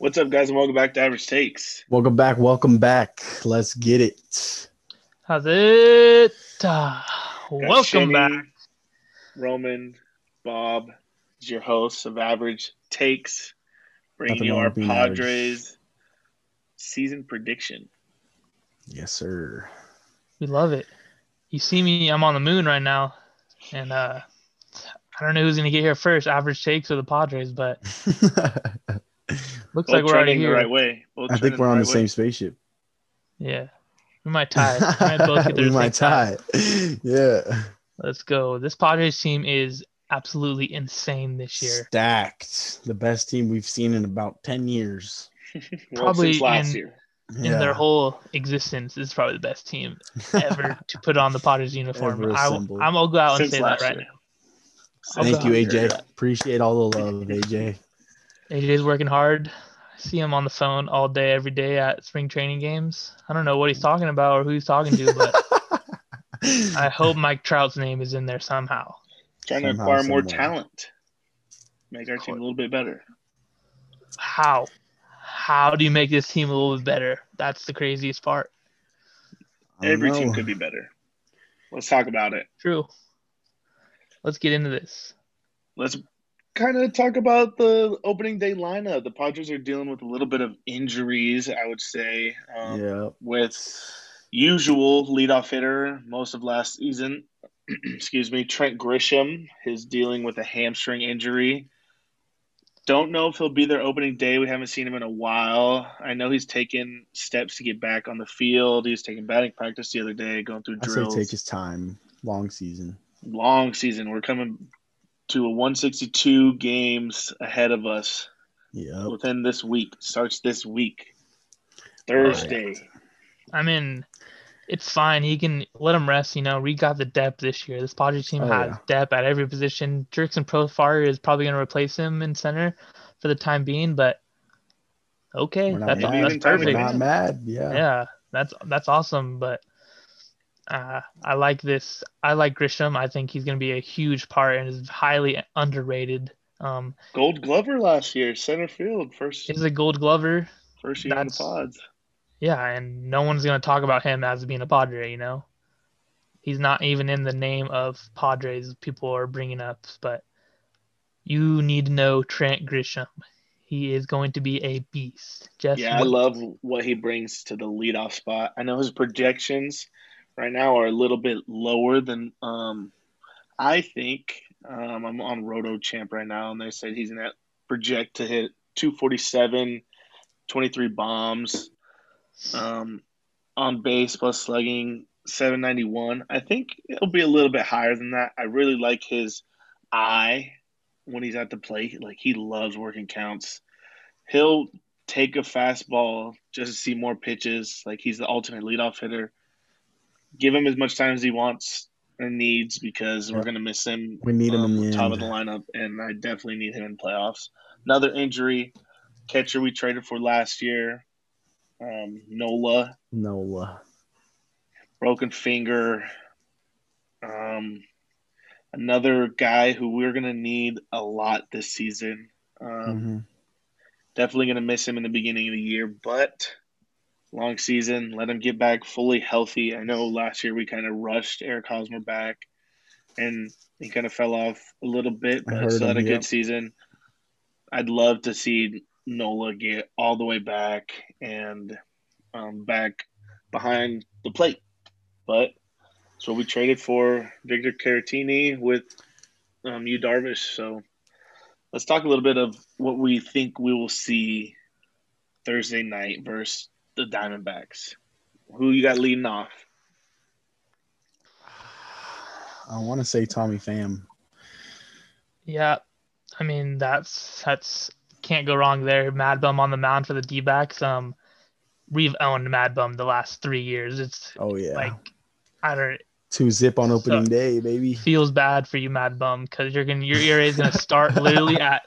What's up, guys, and welcome back to Average Takes. Welcome back. Welcome back. Let's get it. How's it? Uh, welcome Shinny, back. Roman, Bob is your host of Average Takes, bringing Nothing you wrong our with being average. Padres season prediction. Yes, sir. We love it. You see me, I'm on the moon right now. And uh I don't know who's gonna get here first, average takes or the Padres, but looks Both like we're already trending here. the right way. Both I think we're on right the way. same spaceship. Yeah. We might tie. We might both get there we might same time. tie. Yeah. Let's go. This Padres team is absolutely insane this year. Stacked. The best team we've seen in about 10 years. Well, Probably since last in- year. In Yeah. their whole existence, this is probably the best team ever to put on the Padres uniform. I, assembled. I'm gonna go out and Since say that right year. I'll Thank you, AJ. Appreciate all the love, AJ. AJ's working hard. I see him on the phone all day, every day at spring training games. I don't know what he's talking about or who he's talking to, but I hope Mike Trout's name is in there somehow. Trying to Somehow, acquire more somewhere. talent, make our team a little bit better. How? How do you make this team a little bit better? That's the craziest part. I don't Every team could be better. Let's talk about it. True. Let's get into this. Let's kind of talk about the opening day lineup. The Padres are dealing with a little bit of injuries, I would say. Um, Yeah. with usual leadoff hitter most of last season. Excuse me, Trent Grisham is dealing with a hamstring injury. Don't know if he'll be there opening day. We haven't seen him in a while. I know he's taken steps to get back on the field. He was taking batting practice the other day, going through I say drills. take his time. Long season. Long season. We're coming to a 162 games ahead of us Yeah. within this week. Starts this week, Thursday. I mean, it's fine. He can let him rest. You know, we got the depth this year. This Padres team Oh, has yeah. depth at every position. Jurickson Profar is probably going to replace him in center for the time being, but okay, that's that's even We're perfect. Not mad. Yeah. Yeah, that's that's awesome. But uh, I like this. I like Grisham. I think he's going to be a huge part and is highly underrated. Um, Gold Glover last year, center field, first he's a Gold Glover. first year in the pods. Yeah, and no one's going to talk about him as being a Padre. You know, he's not even in the name of Padres. People are bringing up, but you need to know Trent Grisham. He is going to be a beast. Just Yeah, I love what he brings to the leadoff spot. I know his projections right now are a little bit lower than um, I think. Um, I'm on Roto Champ right now, and they said he's going to project to hit 247, 23 bombs, um, on base plus slugging 791. I think it'll be a little bit higher than that. I really like his eye when he's at the plate. Like he loves working counts. He'll take a fastball just to see more pitches. Like he's the ultimate leadoff hitter. Give him as much time as he wants and needs because we're going to miss him. We need him in um, the top end. of the lineup, and I definitely need him in playoffs. Another injury catcher we traded for last year, um, Nola, Nola. broken finger. Um, another guy who we're going to need a lot this season. Um, Mhm. Definitely going to miss him in the beginning of the year, but long season. Let him get back fully healthy. I know last year we kind of rushed Eric Hosmer back, and he kind of fell off a little bit, but still had a good season. I'd love to see Nola get all the way back and um, back behind the plate, but so we traded for Victor Caratini with um, Yu Darvish. So let's talk a little bit of what we think we will see Thursday night versus the Diamondbacks. Who you got leading off? I want to say Tommy Pham. Yeah, I mean that's that's can't go wrong there. Mad Bum on the mound for the D backs. Um, we've owned Mad Bum the last three years. It's Oh yeah. like I don't Two zip on opening So- day, baby. feels bad for you, Mad Bum, because you're gonna your ERA is gonna start literally at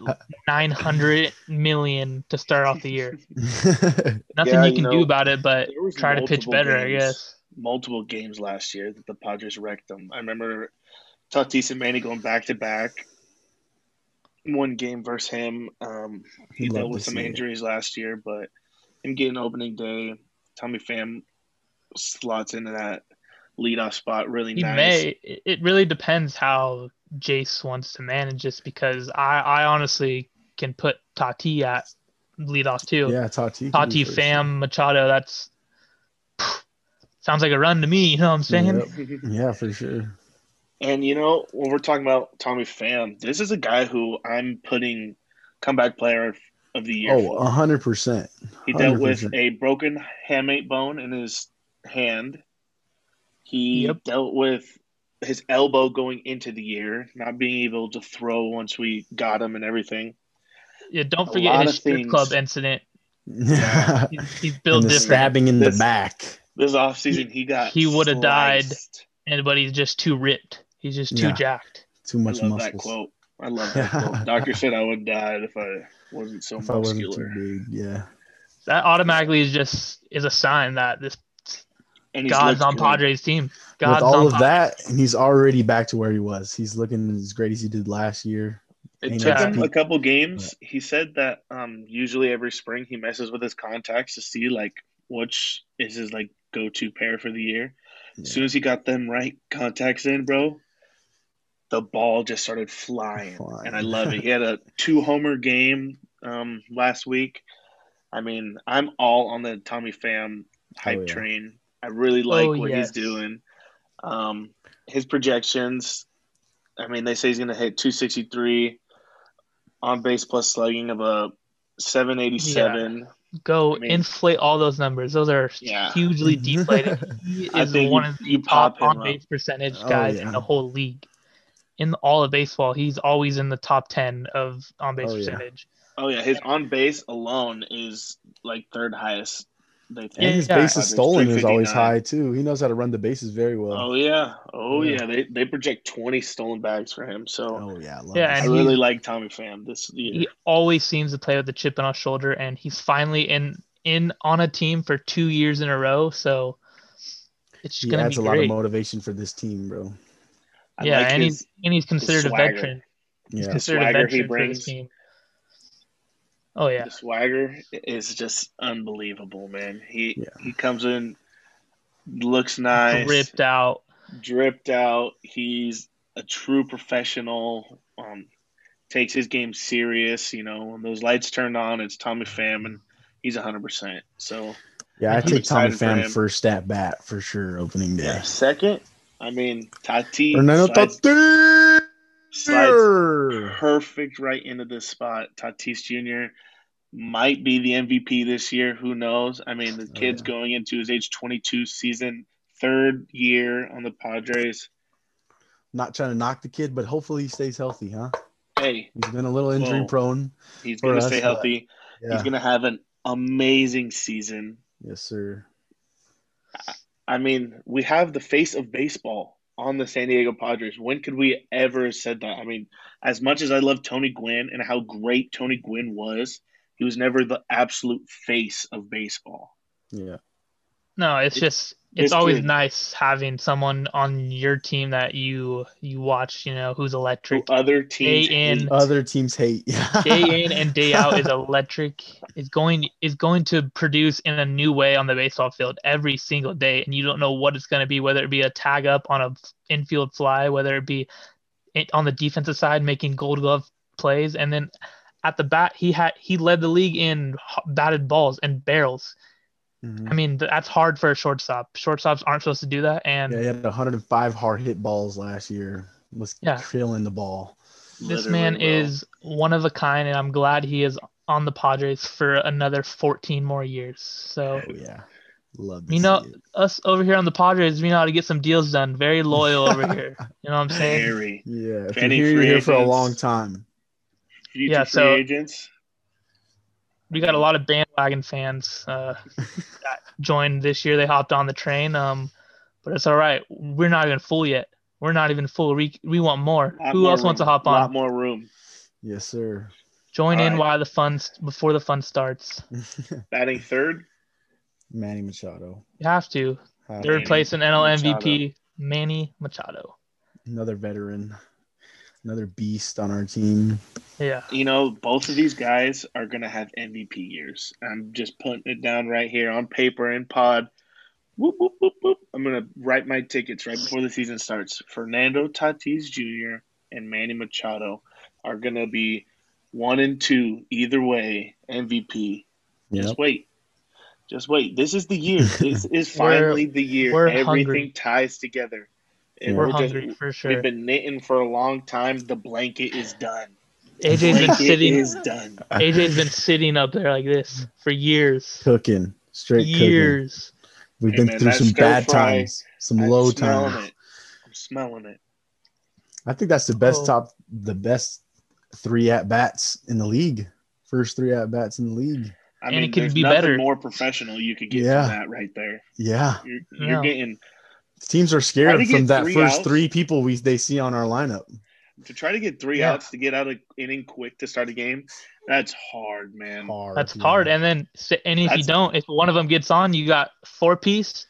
900 million to start off the year. Nothing Yeah, you you can know, do about it, but try to pitch multiple better, I games. guess. Multiple games last year that the Padres wrecked them. I remember Tatis and Manny going back to back. one game versus him. Um, he Love dealt with some see it. injuries last year, but him getting opening day, Tommy Pham slots into that leadoff spot really He nice. may. It it really depends how Jayce wants to manage this because I, I honestly can put Tati at leadoff too. Yeah, Tati. Tati, first. Pham, Machado. That's sounds like a run to me. You know what I'm saying? Yep. Yeah, for sure. And you know, when we're talking about Tommy Pham, this is a guy who I'm putting comeback player of the year. Oh, for. a hundred percent. He dealt with a broken hamate bone in his hand. He Yep. dealt with his elbow going into the year, not being able to throw once we got him and everything. Yeah, don't A forget his of strip things. club incident. Yeah. He's, he's and built the different, stabbing in This- the back. This offseason, he got he woulda died. and but he's just too ripped. He's just too Yeah. jacked. Too much I much love muscles. that quote. I love that quote. Doctor said I would have died if I wasn't so If I wasn't muscular. too big, yeah. That automatically is just is a sign that this and he's God's on good. Padres team. God's With all on of that, and he's already back to where he was. He's looking as great as he did last year. It took him a couple games. He said that um, usually every spring he messes with his contacts to see like which is his like go to pair for the year. Yeah. As soon as he got them right contacts in, bro, the ball just started flying, Flying. and I love it. He had a two homer game um, last week. I mean, I'm all on the Tommy Pham hype Oh, yeah. train. I really like Oh, what yes. he's doing. Um, his projections. I mean, they say he's going to hit 263 on base plus slugging of a 787. Go I mean- inflate all those numbers. Those are Yeah. hugely deflated. He I is think one of the you top on base percentage Oh, guys yeah. in the whole league. In all of baseball, he's always in the top ten of on base Oh, yeah. percentage. Oh yeah, his on base alone is like third highest. They think. And his Yeah. bases stolen is always high too. He knows how to run the bases very well. Oh yeah, oh Yeah. yeah. They they project twenty stolen bags for him. So Oh, yeah, I love Yeah, I really he's- like Tommy Pham this year. He always seems to play with the chip on his shoulder, and he's finally in in on a team for two years in a row. So it's just he gonna adds be a lot of motivation for this team, bro. I yeah, like and his, he's and he's considered a swagger. veteran. He's considered a swagger he veteran for brings. this team. Oh yeah, the swagger is just unbelievable, man. He Yeah. he comes in, looks nice, ripped out. dripped out. He's a true professional. Um, takes his game serious. You know, when those lights turned on, it's Tommy Pham, and he's hundred percent. So yeah. I I'm take Tommy excited for Pham first at bat for sure. Opening day. yeah, second. I mean, Tati Fernando slides, Tatis. Slides perfect right into this spot. Tatis Jr. might be the MVP this year. Who knows? I mean, the Oh, kid's yeah. going into his age 22 season, third year on the Padres. Not trying to knock the kid, but hopefully he stays healthy, huh? Hey, He's been a little injury Whoa. prone. he's going to stay healthy. Yeah. He's going to have an amazing season. yes, sir. I mean, we have the face of baseball on the San Diego Padres. When could we ever have said that? I mean, as much as I love Tony Gwynn and how great Tony Gwynn was, he was never the absolute face of baseball. Yeah. No, it's It- just it's it's always good. nice having someone on your team that you you watch, you know, who's Who electric. other teams Day in, hate. Other teams hate. Day in and day out is electric. Is going is going to produce in a new way on the baseball field every single day, and you don't know what it's going to be. Whether it be a tag up on a infield fly, whether it be on the defensive side making Gold Glove plays, and then at the bat he had he led the league in batted balls and barrels. Mhm. I mean, that's hard for a shortstop. Shortstops aren't supposed to do that. And Yeah, he had 105 hard hit balls last year. Was Yeah. killing the ball. this Literally, man bro. is one of a kind, and I'm glad he is on the Padres for another 14 more years. So, Oh yeah, love. You know- it. us over here on the Padres, we know how to get some deals done. Very loyal over here. You know what I'm saying? Very Yeah, if you're here, you're here for a long time. future Yeah, free so- agents. We got a lot of bandwagon fans uh, that joined this year. They hopped on the train. Um, but it's all right. We're not even full yet. We're not even full. We, we want more. Who more else wants to room. hop lot on? more room. Yes, sir. Join All in right. while the fun before the fun starts. Batting third. Manny Machado. You have to. Have Third Manny place in NL Machado. MVP, Manny Machado. another veteran. Another beast on our team. Yeah. You know, both of these guys are going to have MVP years. I'm just putting it down right here on paper and pod. Whoop, whoop, whoop, whoop. I'm going to write my tickets right before the season starts. Fernando Tatis Jr. and Manny Machado are going to be one and two, either way, MVP. Yep. Just wait. Just wait. This is the year. This is finally the year. Everything hungry. ties together. And We're just- hungry for sure. We've been knitting for a long time. The blanket is done. AJ's been sitting. is done. AJ's been sitting up there like this for years. Cooking. Straight cooking. Years. We've Hey, been man, through some bad fry, times, some I'm low times. it. I'm smelling it. I think that's the best Oh. top, the best three at bats in the league. First three at bats in the league. I And mean, it could be nothing better. more professional you could get Yeah. from that right there. Yeah, You're, you're Yeah. getting teams are scared from that first outs. three people we they see on our lineup. to try to get three Yeah. outs to get out of inning quick to start a game. That's hard, man. Hard, That's yeah. hard. And then, and if you don't, if one of them gets on, you got four piece.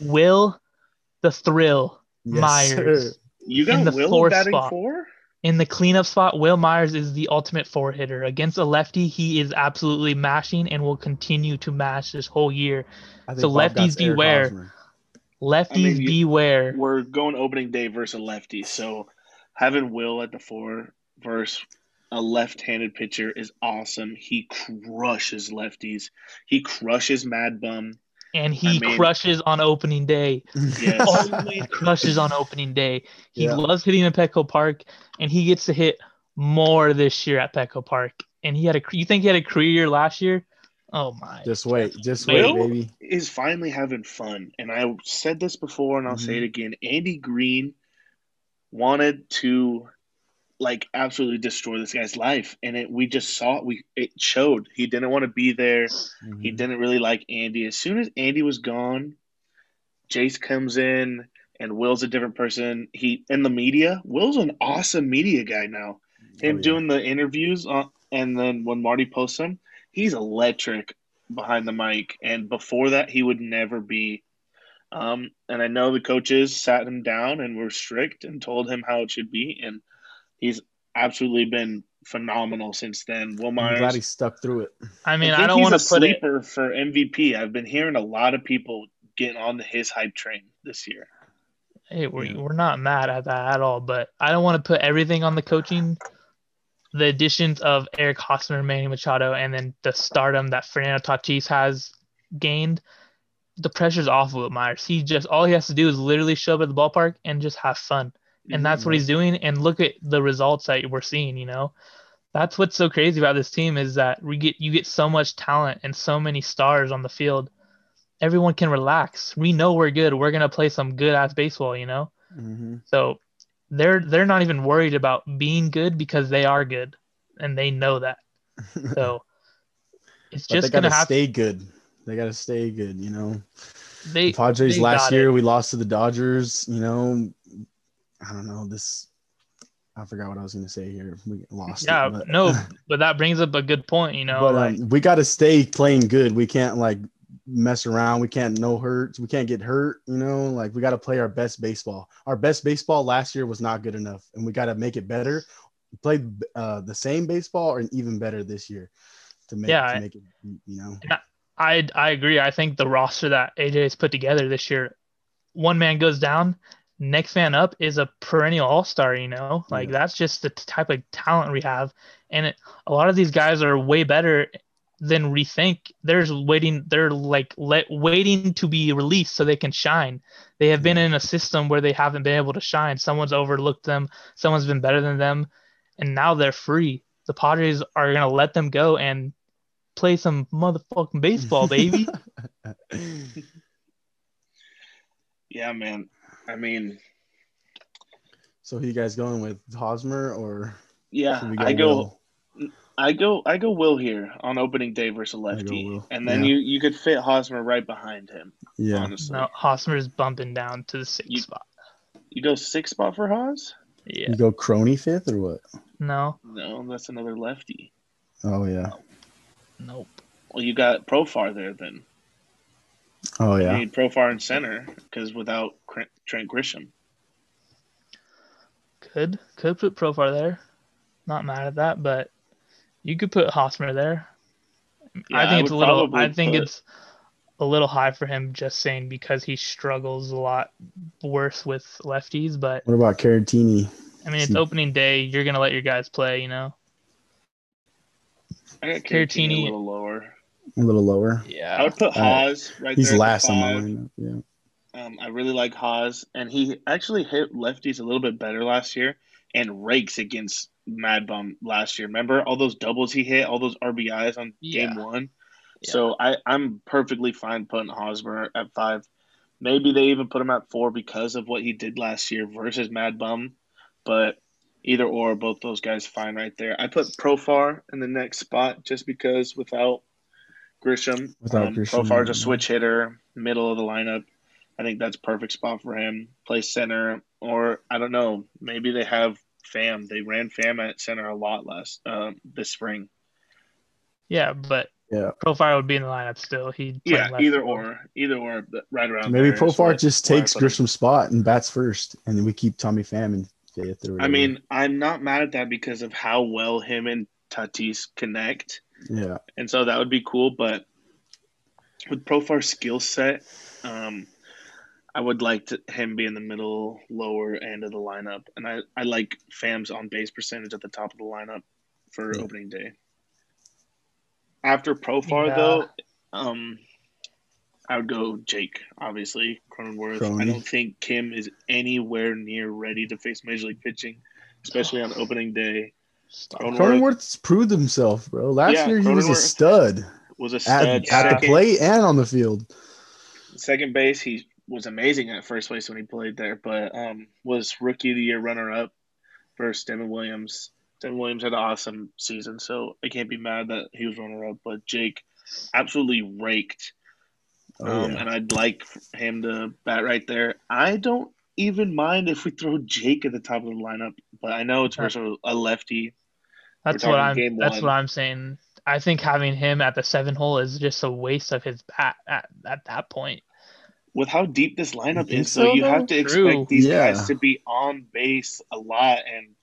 Will, the thrill, Yes, Myers. sir. You got In the Will fourth batting spot. four? In the cleanup spot, Wil Myers is the ultimate four hitter. Against a lefty, he is absolutely mashing and will continue to mash this whole year. So Bob lefties Eric beware. Hosmer. Lefties I mean, beware. We're going opening day versus a lefty, so having Will at the four versus a left-handed pitcher is awesome. He crushes lefties. He crushes Mad Bum. And he I mean- crushes on opening day. Yes. Always crushes on opening day. He Yeah. loves hitting in Petco Park, and he gets to hit more this year at Petco Park. And he had a. You think he had a career year last year? Oh my! Just wait, just Will? wait, baby. is finally having fun. And I said this before and I'll say it again. Andy Green wanted to like absolutely destroy this guy's life. And it we just saw it we it showed. He didn't want to be there. He Mhm. didn't really like Andy. As soon as Andy was gone, Jayce comes in and Will's a different person. He in the media, Will's an awesome media guy now. Him Oh, yeah. doing the interviews on, and then when Marty posts them, he's electric behind the mic. And before that, he would never be. Um, and I know the coaches sat him down and were strict and told him how it should be, and he's absolutely been phenomenal since then. Wil I'm Myers, glad he stuck through it. I mean, think I don't want to put it. sleeper for MVP. I've been hearing a lot of people getting on his hype train this year. Hey, we're, Yeah. we're not mad at that at all, but I don't want to put everything on the coaching. The additions of Eric Hosmer, Manny Machado, and then the stardom that Fernando Tatis has gained, the pressure's off Wil Myers. He just all he has to do is literally show up at the ballpark and just have fun, and that's what he's doing. And look at the results that we're seeing. You know, that's what's so crazy about this team is that we get you get so much talent and so many stars on the field. Everyone can relax. We know we're good. We're gonna play some good ass baseball. You know. Mhm. So they're they're not even worried about being good because they are good and they know that. So it's just gonna have stay good. They gotta stay good. You know, they the Padres they last year it. we lost to the Dodgers. You know, I don't know this. I forgot what I was gonna say here. We lost. it, yeah but- no but that brings up a good point you know but like um, we got to stay playing good. We can't like mess around. We can't no hurts. We can't get hurt. You know, like we got to play our best baseball. Our best baseball last year was not good enough, and we got to make it better. Play uh, the same baseball or even better this year to make Yeah, to make it. You know, I I agree I think the roster that AJ has put together this year one man goes down next man up is a perennial all-star you know like Yeah. that's just the type of talent we have and it, a lot of these guys are way better than we think there's waiting they're like let waiting to be released so they can shine. They have been in a system where they haven't been able to shine. Someone's overlooked them. Someone's been better than them. And now they're free. The padres are going to let them go and play some motherfucking baseball baby. Yeah, man. I mean, so who you guys going with? Hosmer or yeah, should we I go. Will? I go I go Will here on opening day versus a lefty. And then Yeah. you you could fit Hosmer right behind him, Yeah, honestly. no hosmer's bumping down to the sixth You- spot You go six spot for Hos? yeah you go Crony fifth or what? no No, that's another lefty. Oh yeah, nope Well, you got Profar there then. oh You yeah. need Profar in center because without Trent Grisham. Could could put Profar there. Not mad at that, but you could put Hosmer there. Yeah, I think it's a little. I think put- it's a little high for him just saying because he struggles a lot worse with lefties. But What about Caratini? I mean, it's See- opening day. You're gonna let your guys play, you know. I got Caratini Caratini- a little lower. A little lower. Yeah, I would put Uh, Hos right He's there. at the last on my lineup. Yeah. Um, I really like Hos, and he actually hit lefties a little bit better last year and rakes against Mad Bum last year. Remember all those doubles he hit, all those RBIs on game one? Yeah. So I, I'm perfectly fine putting Hosmer at five. Maybe they even put him at four because of what he did last year versus Mad Bum, but either or, both those guys fine right there. I put Profar in the next spot just because without Grisham, Without um, Grisham, Profar's a switch hitter, middle of the lineup. I think that's perfect spot for him. Play center, or I don't know. Maybe they have Pham. They ran Pham at center a lot last um, this spring. Yeah, but Yeah. Profar would be in the lineup still. He'd Yeah, left either field. or, either or, but right around. Maybe Profar just takes put. Grisham's spot and bats first, and then we keep Tommy Pham in fifth. Or I mean, I'm not mad at that because of how well him and Tatis connect, yeah, and so that would be cool. But with Profar's skill set, um, I would like to, him be in the middle, lower end of the lineup, and I, I like Pham's on base percentage at the top of the lineup for Yeah. opening day. After Profar Yeah. though, um, I would go Jake. Obviously, Cronenworth. I don't think Kim is anywhere near ready to face major league pitching, especially on opening day. Stop. Cronenworth Cronenworth's proved himself, bro. Last Yeah, year he was a stud was a at, stud. at the plate and on the field. second base, he was amazing at first place when he played there, but um, was rookie of the year runner up versus Devin Williams. Devin Williams had an awesome season, so I can't be mad that he was runner up. But Jake absolutely raked, Oh, um, yeah. and I'd like him to bat right there. I don't even mind if we throw Jake at the top of the lineup, but I know it's versus a lefty. That's what I'm. game That's one. what I'm saying. I think having him at the seven hole is just a waste of his bat at, at that point. With how deep this lineup is, so so, you have to True. expect these Yeah. guys to be on base a lot and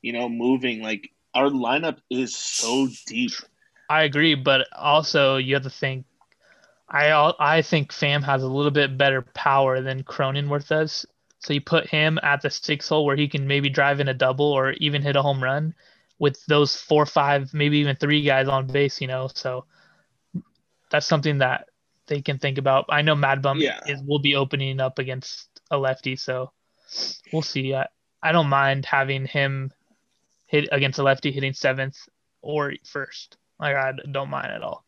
you know moving. Like our lineup is so deep. I agree, but also you have to think. I al- I think Pham has a little bit better power than Cronenworth does. So you put him at the six hole where he can maybe drive in a double or even hit a home run with those four, five, maybe even three guys on base. You know, so that's something that they can think about. I know Mad Bum Yeah. is will be opening up against a lefty, so we'll see. I, I don't mind having him hit against a lefty hitting seventh or first. Like I don't mind at all.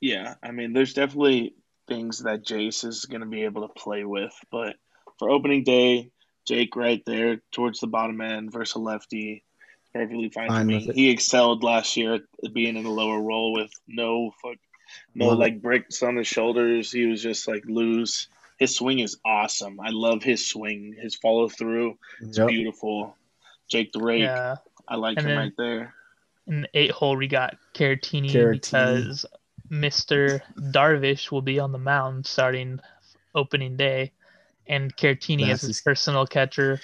Yeah, I mean, there's definitely things that Jayce is going to be able to play with, but for opening day, Jake right there towards the bottom end versus a lefty, perfectly fine, Fine for me. He excelled last year at being in a lower role with no fuck, no Love it. like bricks on his shoulders. He was just like loose. His swing is awesome. I love his swing. His follow through, it's Yep. beautiful. Jake the Rake, Yeah. I like And him then- right there. In the eight hole, we got Caratini, Caratini. because Mr. Darvish will be on the mound starting opening day, and Caratini That's is his his- personal catcher,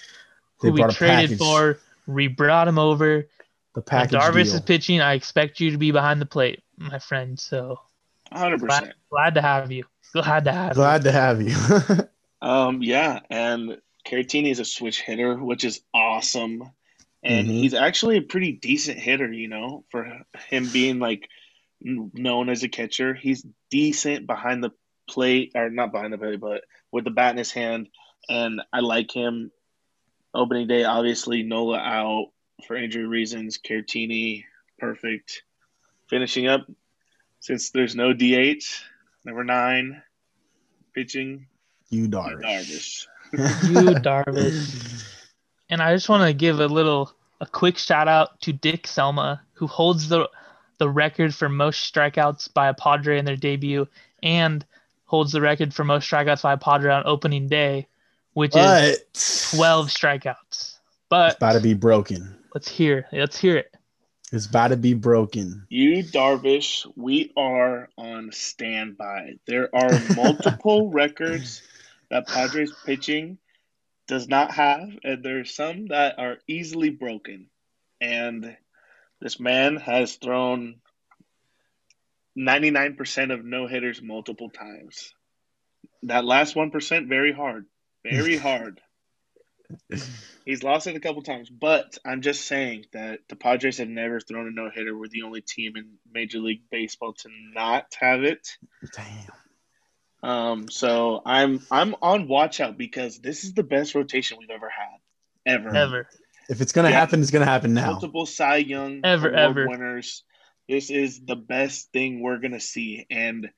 who we traded package. for. We brought him over. The When package Darvish deal. is pitching, I expect you to be behind the plate, my friend. So 100%. glad, glad to have you. Glad to have you. Glad to have you. Um, yeah, and Caratini is a switch hitter, which is awesome. And Mhm. he's actually a pretty decent hitter, you know, for him being like known as a catcher. He's decent behind the plate, or not behind the plate, but with the bat in his hand. And I like him. Opening day, obviously, Nola out for injury reasons. Caratini, perfect. Finishing up, since there's no DH, number nine, pitching, Yu Darvish. Darvish. Yu, Darvish. And I just want to give a little, a quick shout out to Dick Selma, who holds the the record for most strikeouts by a Padre in their debut, and holds the record for most strikeouts by a Padre on opening day, which is 12 strikeouts. It's But about to be broken. let's hear, let's hear it. It's about to be broken. Yu, Darvish, we are on standby. There are multiple records that Padres pitching does not have, and there's some that are easily broken. And this man has thrown 99% of no hitters multiple times. That last 1%, very hard. Very hard. He's lost it a couple times, but I'm just saying that the Padres have never thrown a no hitter. We're the only team in Major League Baseball to not have it. Damn. Um, so I'm I'm on watch out because this is the best rotation we've ever had, ever. Ever. If it's gonna Yeah. happen, it's gonna happen now. Multiple Cy Young Ever, Award ever. winners. This is the best thing we're gonna see. And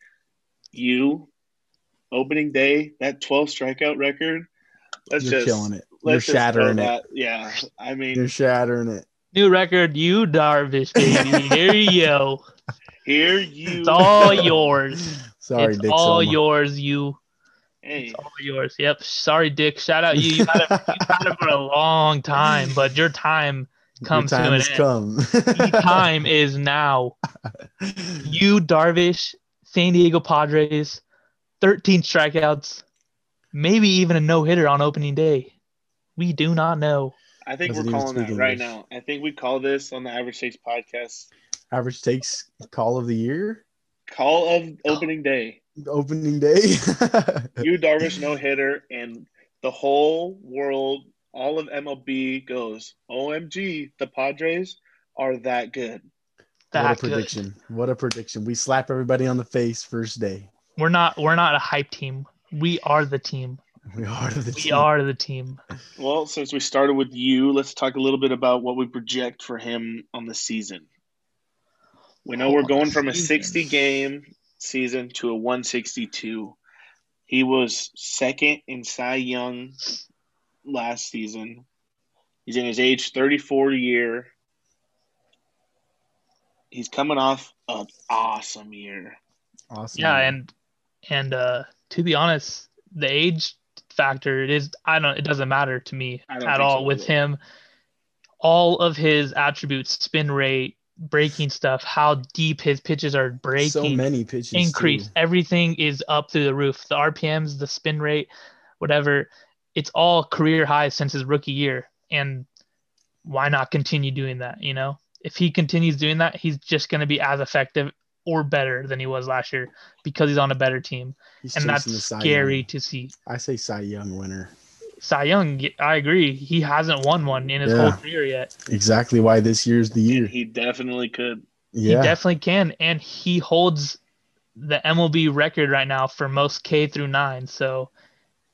you, opening day, that 12 strikeout record. Let's You're just killing it. You're let's just throw shattering it. that. Yeah, I mean, You're shattering it. New record, Yu Darvish, baby. Here you go. here you. It's all yours. Sorry, it's Dick. all Selma. yours, you. Hey, It's all yours. Yep. Sorry, Dick. Shout out you. You had it, you had it for a long time, but your time Your comes to time an has end. come. Your time is now. Yu, Darvish, San Diego Padres, 13 strikeouts, maybe even a no hitter on opening day. We do not know. I think Doesn't we're calling that right now. I think we call this on the Average Takes podcast Average takes call of the year, call of opening day. opening day. Yu Darvish no hitter, and the whole world, all of MLB goes, OMG, the Padres are that good. what a That good. prediction! What a prediction! We slap everybody on the face first day. We're not. We're not a hype team. We are the team. We are the We team. are the team. Well, since we started with you, let's talk a little bit about what we project for him on the season. We know we're going from a 60 game season to a 162. He was second in Cy Young last season. He's in his age 34 year. He's coming off an awesome year. Awesome. Yeah, and and uh to be honest, the age factor it is I don't it doesn't matter to me at all so with either. him. All of his attributes, spin rate, breaking stuff, how deep his pitches are breaking, so many pitches. too. increase, everything is up through the roof. The RPMs, the spin rate, whatever, it's all career highs since his rookie year. And why not continue doing that? You know, if he continues doing that, he's just going to be as effective or better than he was last year because he's on a better team. He's and that's chasing the Cy scary Young. to see. I say Cy Young winner. Cy Young, I agree. He hasn't won one in his Yeah. whole career yet. Exactly why this year's the year. And he definitely could. Yeah. He definitely can. And he holds the MLB record right now for most K through nine. So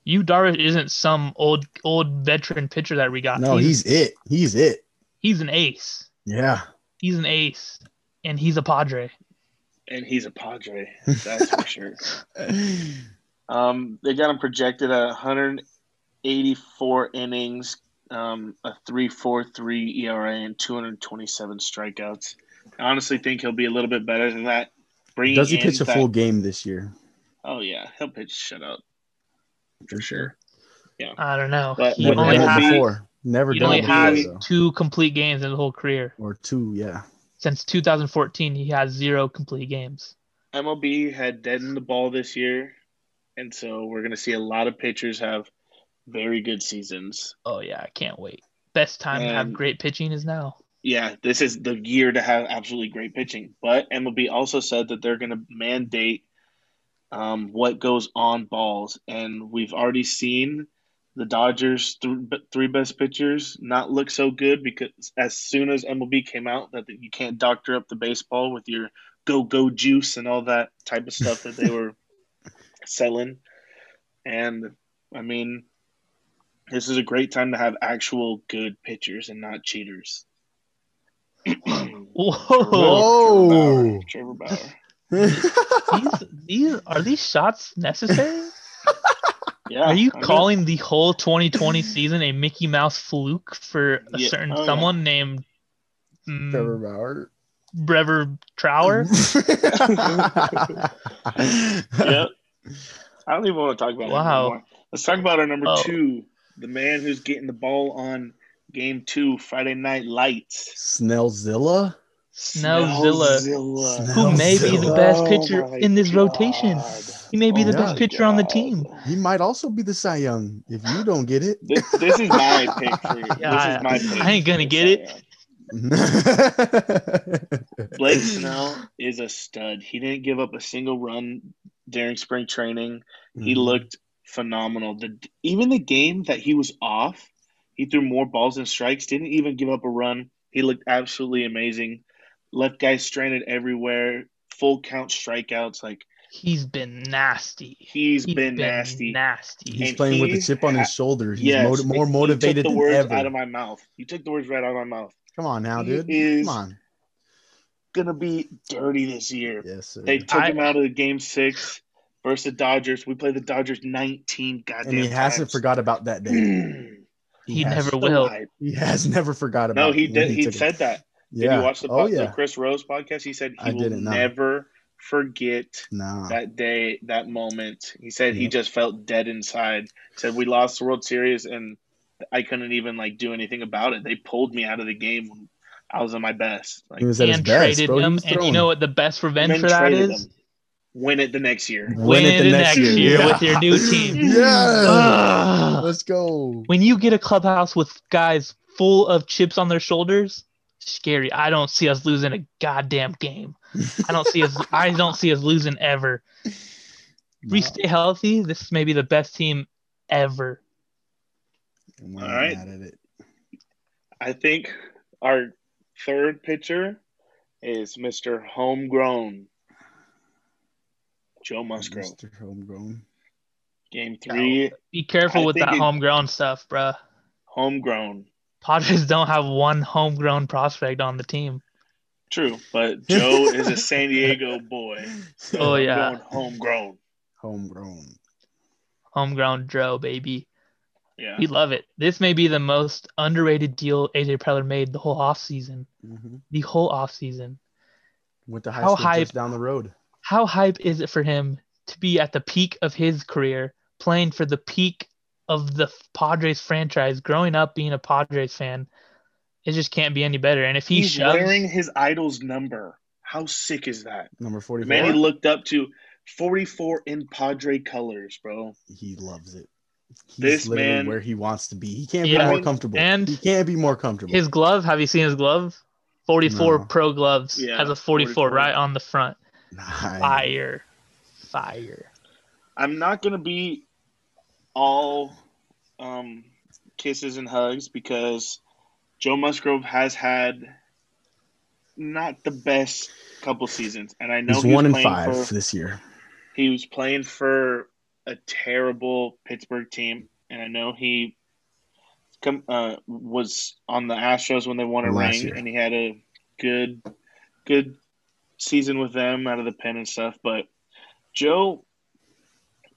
Yu Darvish isn't some old old veteran pitcher that we got. no, he's it. He's it. he's an ace. Yeah. He's an ace. And he's a Padre. And he's a Padre. That's for sure. Um, they got him projected at 184 innings, um, a 3.43 ERA, and 227 strikeouts. I honestly think he'll be a little bit better than that. Bringing Does he pitch a that- full game this year? Oh yeah, he'll pitch shutout for sure. Yeah, I don't know. But he Never only done it had before. Never he done only it had before, though. two complete games in his whole career. or two. Yeah. Since 2014, he has zero complete games. MLB had deadened the ball this year, and so we're going to see a lot of pitchers have very good seasons. Oh yeah, I can't wait. Best time to have great pitching is now. Yeah, this is the year to have absolutely great pitching. But MLB also said that they're going to mandate um, what goes on balls, and we've already seen the Dodgers' th- three best pitchers not look so good because as soon as MLB came out that you can't doctor up the baseball with your go go juice and all that type of stuff that they were selling, and I mean. This is a great time to have actual good pitchers and not cheaters. Whoa. Whoa. Trevor Bauer. these, these are these shots necessary? Yeah. Are you I mean, calling the whole 2020 season a Mickey Mouse fluke for a Yeah. certain Oh, yeah. someone named mm, Trevor Bauer. Brever Trower? Yeah. I don't even want to talk about Wow. it anymore. Let's talk about our number Oh. two, the man who's getting the ball on game two, Friday Night Lights. Snellzilla. Snellzilla, Snellzilla. who may be the best Oh pitcher my in this rotation. He may be Oh the best pitcher on the team. He might also be the Cy Young if you don't get it. This, this is my pick for you. Yeah, this is my pick. I ain't gonna get it. Cy Young. Blake Snell is a stud. He didn't give up a single run during spring training. He Mhm. looked phenomenal. The even the game that he was off, he threw more balls than strikes. Didn't even give up a run. He looked absolutely amazing. Left guys stranded everywhere. Full count strikeouts. Like He's been nasty. he's He's been, nasty. Nasty. He's And playing with a chip on his shoulder. He's Yes, moti- more you motivated took the than words ever. out of my mouth. You took the words right out of my mouth. Come on now, He dude. is- Come on. Gonna be dirty this year. Yes, sir. They took I- him out of the game six versus the Dodgers. We played the Dodgers 19 goddamn and he hasn't forgot about that day. He has never will. hype. He has never forgot about. No, he did. He took it. said that. Yeah. Did you watch the, oh yeah. the Chris Rose podcast? He said he I will didn't never forget Nah. that day, that moment. He said he just felt dead inside. Said we lost the World Series and I couldn't even like do anything about it. They pulled me out of the game when I was at my best. Like he was at his and best, traded bro. He him. was And you know what the best revenge for that is? him. Win it the next year. Win it the next year Yeah. with your new team. Yeah. Let's go. when you get a clubhouse with guys full of chips on their shoulders, scary. I don't see us losing a goddamn game. I don't see us. I don't see us losing ever. If we stay healthy, this may be the best team ever. I'm All right. at it. I think our third pitcher is Mr. Homegrown. Joe Musgrove. Mr. Homegrown. Game three, Be careful I with that it- homegrown stuff, bruh. homegrown. Padres don't have one homegrown prospect on the team. True, but Joe is a San Diego boy. So Oh, yeah. homegrown. Homegrown. Homegrown Joe, baby. Yeah. We love it. This may be the most underrated deal AJ Preller made the whole offseason. hmm The whole offseason. Went to high How hype- just down the road. How hype is it for him to be at the peak of his career, playing for the peak of the Padres franchise, growing up being a Padres fan? It just can't be any better. And if he He's shoves, wearing his idol's number. How sick is that? Number The 44. man he looked up to 44 in Padre colors, bro. he loves it. He's This literally man- where he wants to be. He can't Yeah. be more comfortable. And he can't be more comfortable. his glove, have you seen his glove? 44 No. pro gloves Yeah, has a 44, 44. right on the front. Nice. Fire. Fire. I'm not going to be all um, kisses and hugs because Joe Musgrove has had not the best couple seasons. And I know He's he one in five for- this year. he was playing for a terrible Pittsburgh team, and I know he come uh, was on the Astros when they won a Last ring, year. and he had a good good season with them out of the pen and stuff. But Joe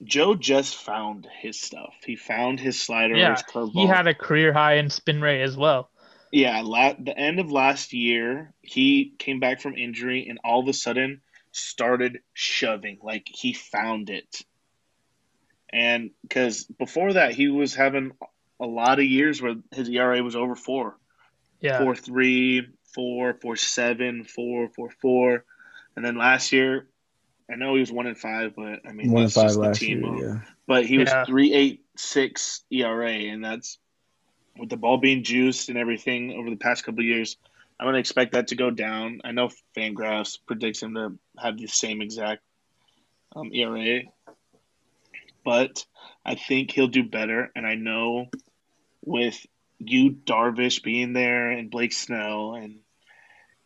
Joe just found his stuff. He found his slider, Yeah, his curveball. He had a career high in spin rate as well. Yeah, la- the end of last year, he came back from injury and all of a sudden started shoving. Like he found it. And because before that, he was having a lot of years where his ERA was over four, Yeah. four three, four, four seven, four, four four, and then last year, I know he was one in five, but I mean One in five last team year. of- Yeah. but he was Yeah. three eight six ERA, and that's with the ball being juiced and everything over the past couple of years. I'm gonna expect that to go down. I know Fangraphs predicts him to have the same exact um, ERA, but I think he'll do better. And I know with Yu Darvish being there and Blake Snell and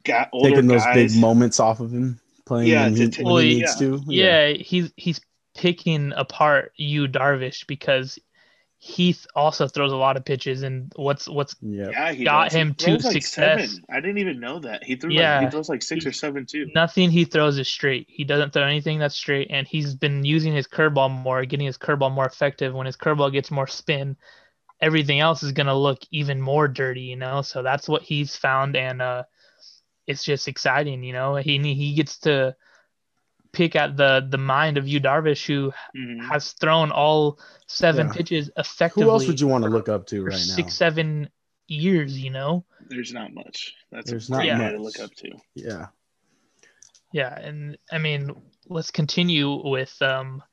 got older Taking those guys, big moments off of him, playing Yeah, when, he, to when Well, he yeah. to. yeah, he's he's picking apart Yu Darvish because he th- also throws a lot of pitches and what's what's Yeah. yeah, he got does. He him to throws like success. Seven. I didn't even know that he threw. Yeah. like, he throws like six or seven too. nothing he throws is straight. He doesn't throw anything that's straight, and he's been using his curveball more, getting his curveball more effective. When his curveball gets more spin, everything else is gonna look even more dirty, you know. So that's what he's found, and uh, it's just exciting, you know. He he gets to pick at the the mind of Yu Darvish, who Mhm. has thrown all seven Yeah. pitches effectively. Who else would you want to look up to for right now? six seven years? You know, there's not much. That's There's a not great much. to look up to. Yeah. Yeah, and I mean, let's continue with um,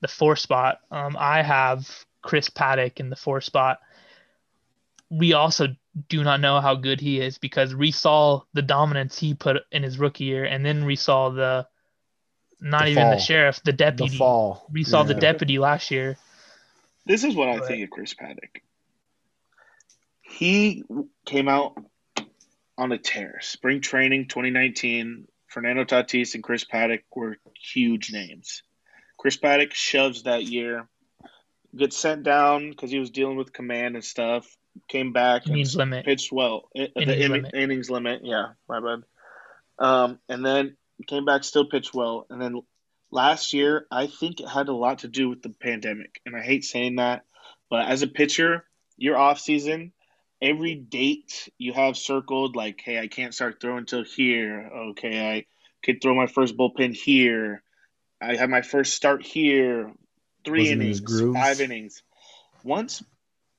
the four spot. Um, I have Chris Paddack in the four spot. We also do not know how good he is because we saw the dominance he put in his rookie year, and then we saw the not The even the sheriff, the The deputy. fall. We saw the deputy last year. This is what I But- think of Chris Paddack. He came out on a tear. Spring training 2019, Fernando Tatis and Chris Paddack were huge names. Chris Paddack shoves that year, gets sent down because he was dealing with command and stuff. Came back and Innings limit. pitched well. I- the Innings in- limit. innings limit, yeah, my bad. Um, and then came back, still pitched well. And then last year, I think it had a lot to do with the pandemic. And I hate saying that, but as a pitcher, your off season, every date you have circled, like, hey, I can't start throwing till here. Okay, I could throw my first bullpen here. I have my first start here. Three Wasn't innings, five innings. Once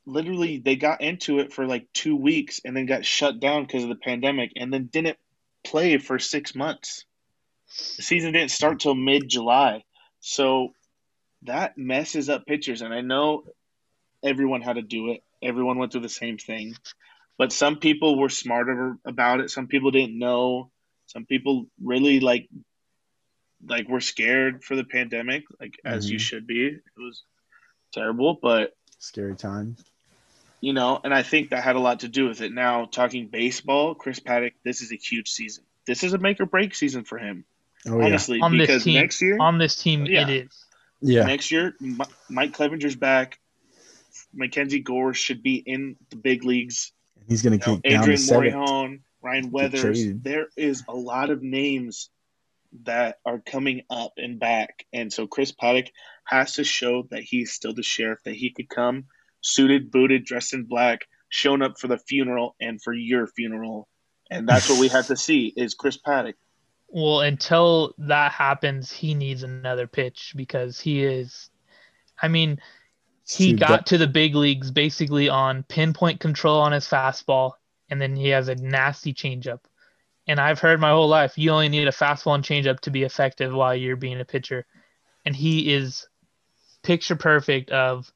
literally they got into it for like two weeks and then got shut down because of the pandemic and then didn't play for six months. The season didn't start till mid July. So that messes up pitchers. And I know everyone had to do it, everyone went through the same thing. But some people were smarter about it. Some people didn't know. Some people really like like were scared for the pandemic, like as you Mhm. should be. It was terrible, but Scary time. You know, and I think that had a lot to do with it. Now, talking baseball, Chris Paddack, this is a huge season. This is a make or break season for him, Oh yeah. honestly, On this because team. next year, On this team, oh, Yeah. it is. Yeah. next year, Mike Clevinger's back. Mackenzie Gore should be in the big leagues. He's gonna You know, keep down Adrian to. Morejon, Ryan Weathers. There is a lot of names that are coming up and back, and so Chris Paddack has to show that he's still the sheriff. That he could come suited, booted, dressed in black, shown up for the funeral and for your funeral, and that's what we have to see is Chris Paddack. Well, until that happens, he needs another pitch because he is. I mean, he Dude, got that- to the big leagues basically on pinpoint control on his fastball, and then he has a nasty changeup. And I've heard my whole life you only need a fastball and changeup to be effective while you're being a pitcher, and he is picture perfect of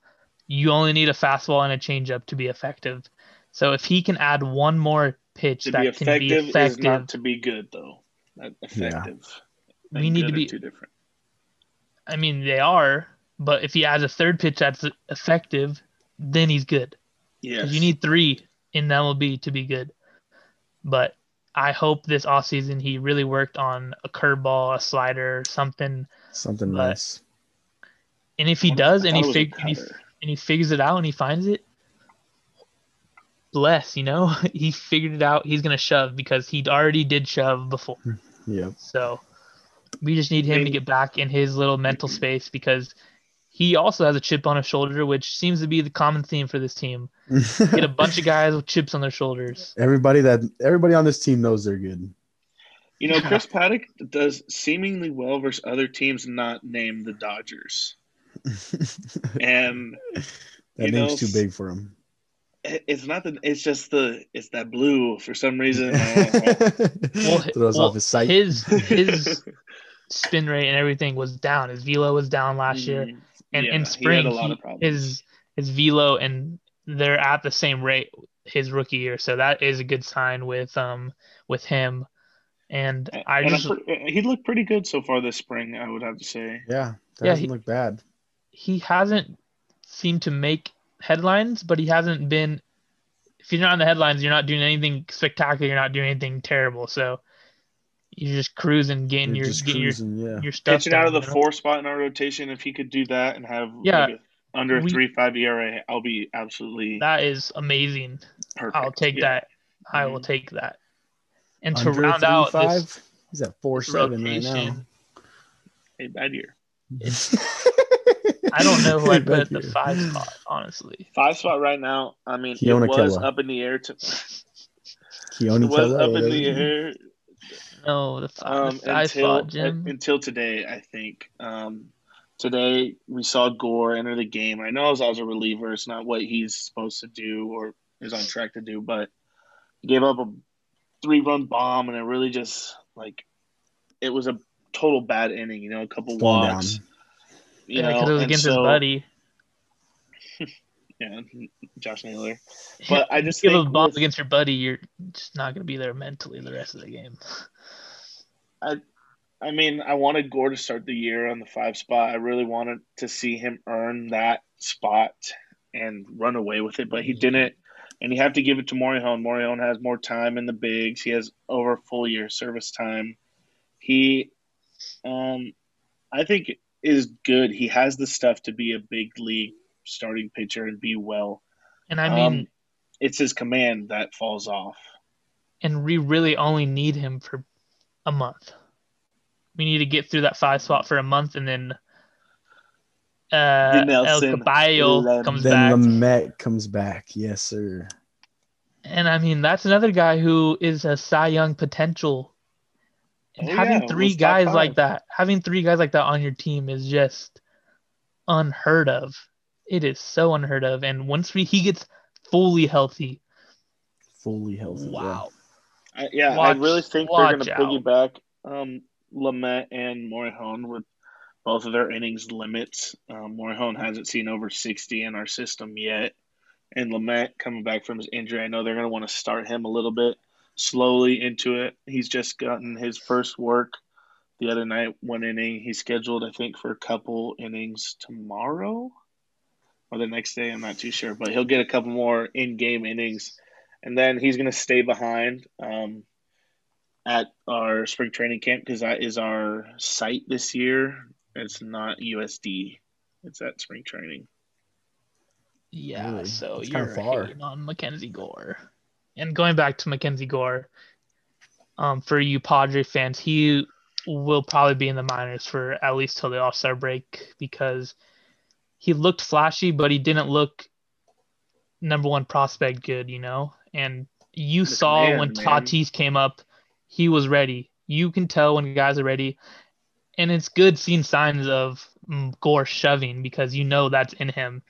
you only need a fastball and a changeup to be effective. So if he can add one more pitch To that be can effective, be is effective, not to be good though. Not effective. and We need to be- two different. I mean, they are, but if he adds a third pitch that's effective, then he's good. Yes, Because you need three in the MLB to be good. But I hope this offseason he really worked on a curveball, a slider, something. something but- nice. And if he does, and thought he, it fig- he cutter. And he figures it out and he finds it, bless, you know, he figured it out. He's gonna shove because he already did shove before. Yeah. So we just need him to get back in his little mental space because he also has a chip on his shoulder, which seems to be the common theme for this team. Get a bunch of guys with chips on their shoulders. everybody that everybody on this team knows they're good. You know, Chris Paddack does seemingly well versus other teams not named the Dodgers. And that name's know, too big for him. it's not that it's just the it's that blue for some reason. I don't. Well, Throws well, off his sight. His his spin rate and everything was down. His velo was down last year, Mm, and yeah, in he spring, had a lot he- of problems. his his velo and they're at the same rate his rookie year. So that is a good sign with um with him. And I And just pre- he looked pretty good so far this spring. I would have to say. yeah, that Yeah, doesn't he- look bad. He hasn't seemed to make headlines, but he hasn't been. If you're not on the headlines, you're not doing anything spectacular. You're not doing anything terrible. So you're just cruising, getting You're your just getting your, cruising, yeah. your stuff Pitching out of the you know? four spot in our rotation, if he could do that and have Yeah, like a, under we- three five ERA, I'll be absolutely That is amazing. perfect. I'll take Yeah. that. I will Mhm. take that. And to Under round out three, this five, he's at four seven right now. rotation, A bad year. I don't know who I'd put at the five spot, honestly. Five spot right now. I mean, Keone it was Kela. up in the air. To, Keone it was Keller, up in the air No, the five, um, the five until spot, Jim. until today. I think um, today we saw Gore enter the game. I know as as a reliever, it's not what he's supposed to do or is on track to do, but gave up a three run bomb, and it really just like it was a total bad inning. You know, a couple Falling walks. down. You yeah, because it was against his buddy. Yeah, Josh Naylor. But I just give a think bomb with- against your buddy, you're just not going to be there mentally the rest of the game. I I mean, I wanted Gore to start the year on the five spot. I really wanted to see him earn that spot and run away with it, but he didn't. And you have to give it to Morejon. Morejon has more time in the bigs. He has over full year service time. He, um, I think, is good. He has the stuff to be a big league starting pitcher and be well. And I mean, Um, it's his command that falls off. and we really only need him for a month. We need to get through that five spot for a month, and then uh, El Caballo Lem- comes Then back. Lamet comes back. Yes, sir. And I mean, that's another guy who is a Cy Young potential. And Oh, having yeah, three guys five. like that, having three guys like that on your team is just unheard of. It is so unheard of. And once we, he gets fully healthy, Fully healthy. yeah. wow. I, yeah, I really think they're going watch to out. piggyback um, Lamet and Morejon with both of their innings limits. Um, Morejon hasn't seen over 60 in our system yet. And Lamet coming back from his injury, I know they're going to want to start him a little bit slowly into it. He's just gotten his first work the other night, one inning. He's scheduled, I think, for a couple innings tomorrow or the next day. I'm not too sure, but he'll get a couple more in game innings and then he's going to stay behind um, at our spring training camp because that is our site this year. It's not USD. It's at spring training. Yeah, Really? so you're kinda far. hating on Mackenzie Gore. And going back to Mackenzie Gore, um, for you Padre fans, he will probably be in the minors for at least till the All Star break because he looked flashy, but he didn't look number one prospect good, you know. And you The saw command, when man. Tatis came up, he was ready. You can tell when guys are ready, and it's good seeing signs of mm, Gore shoving because you know that's in him,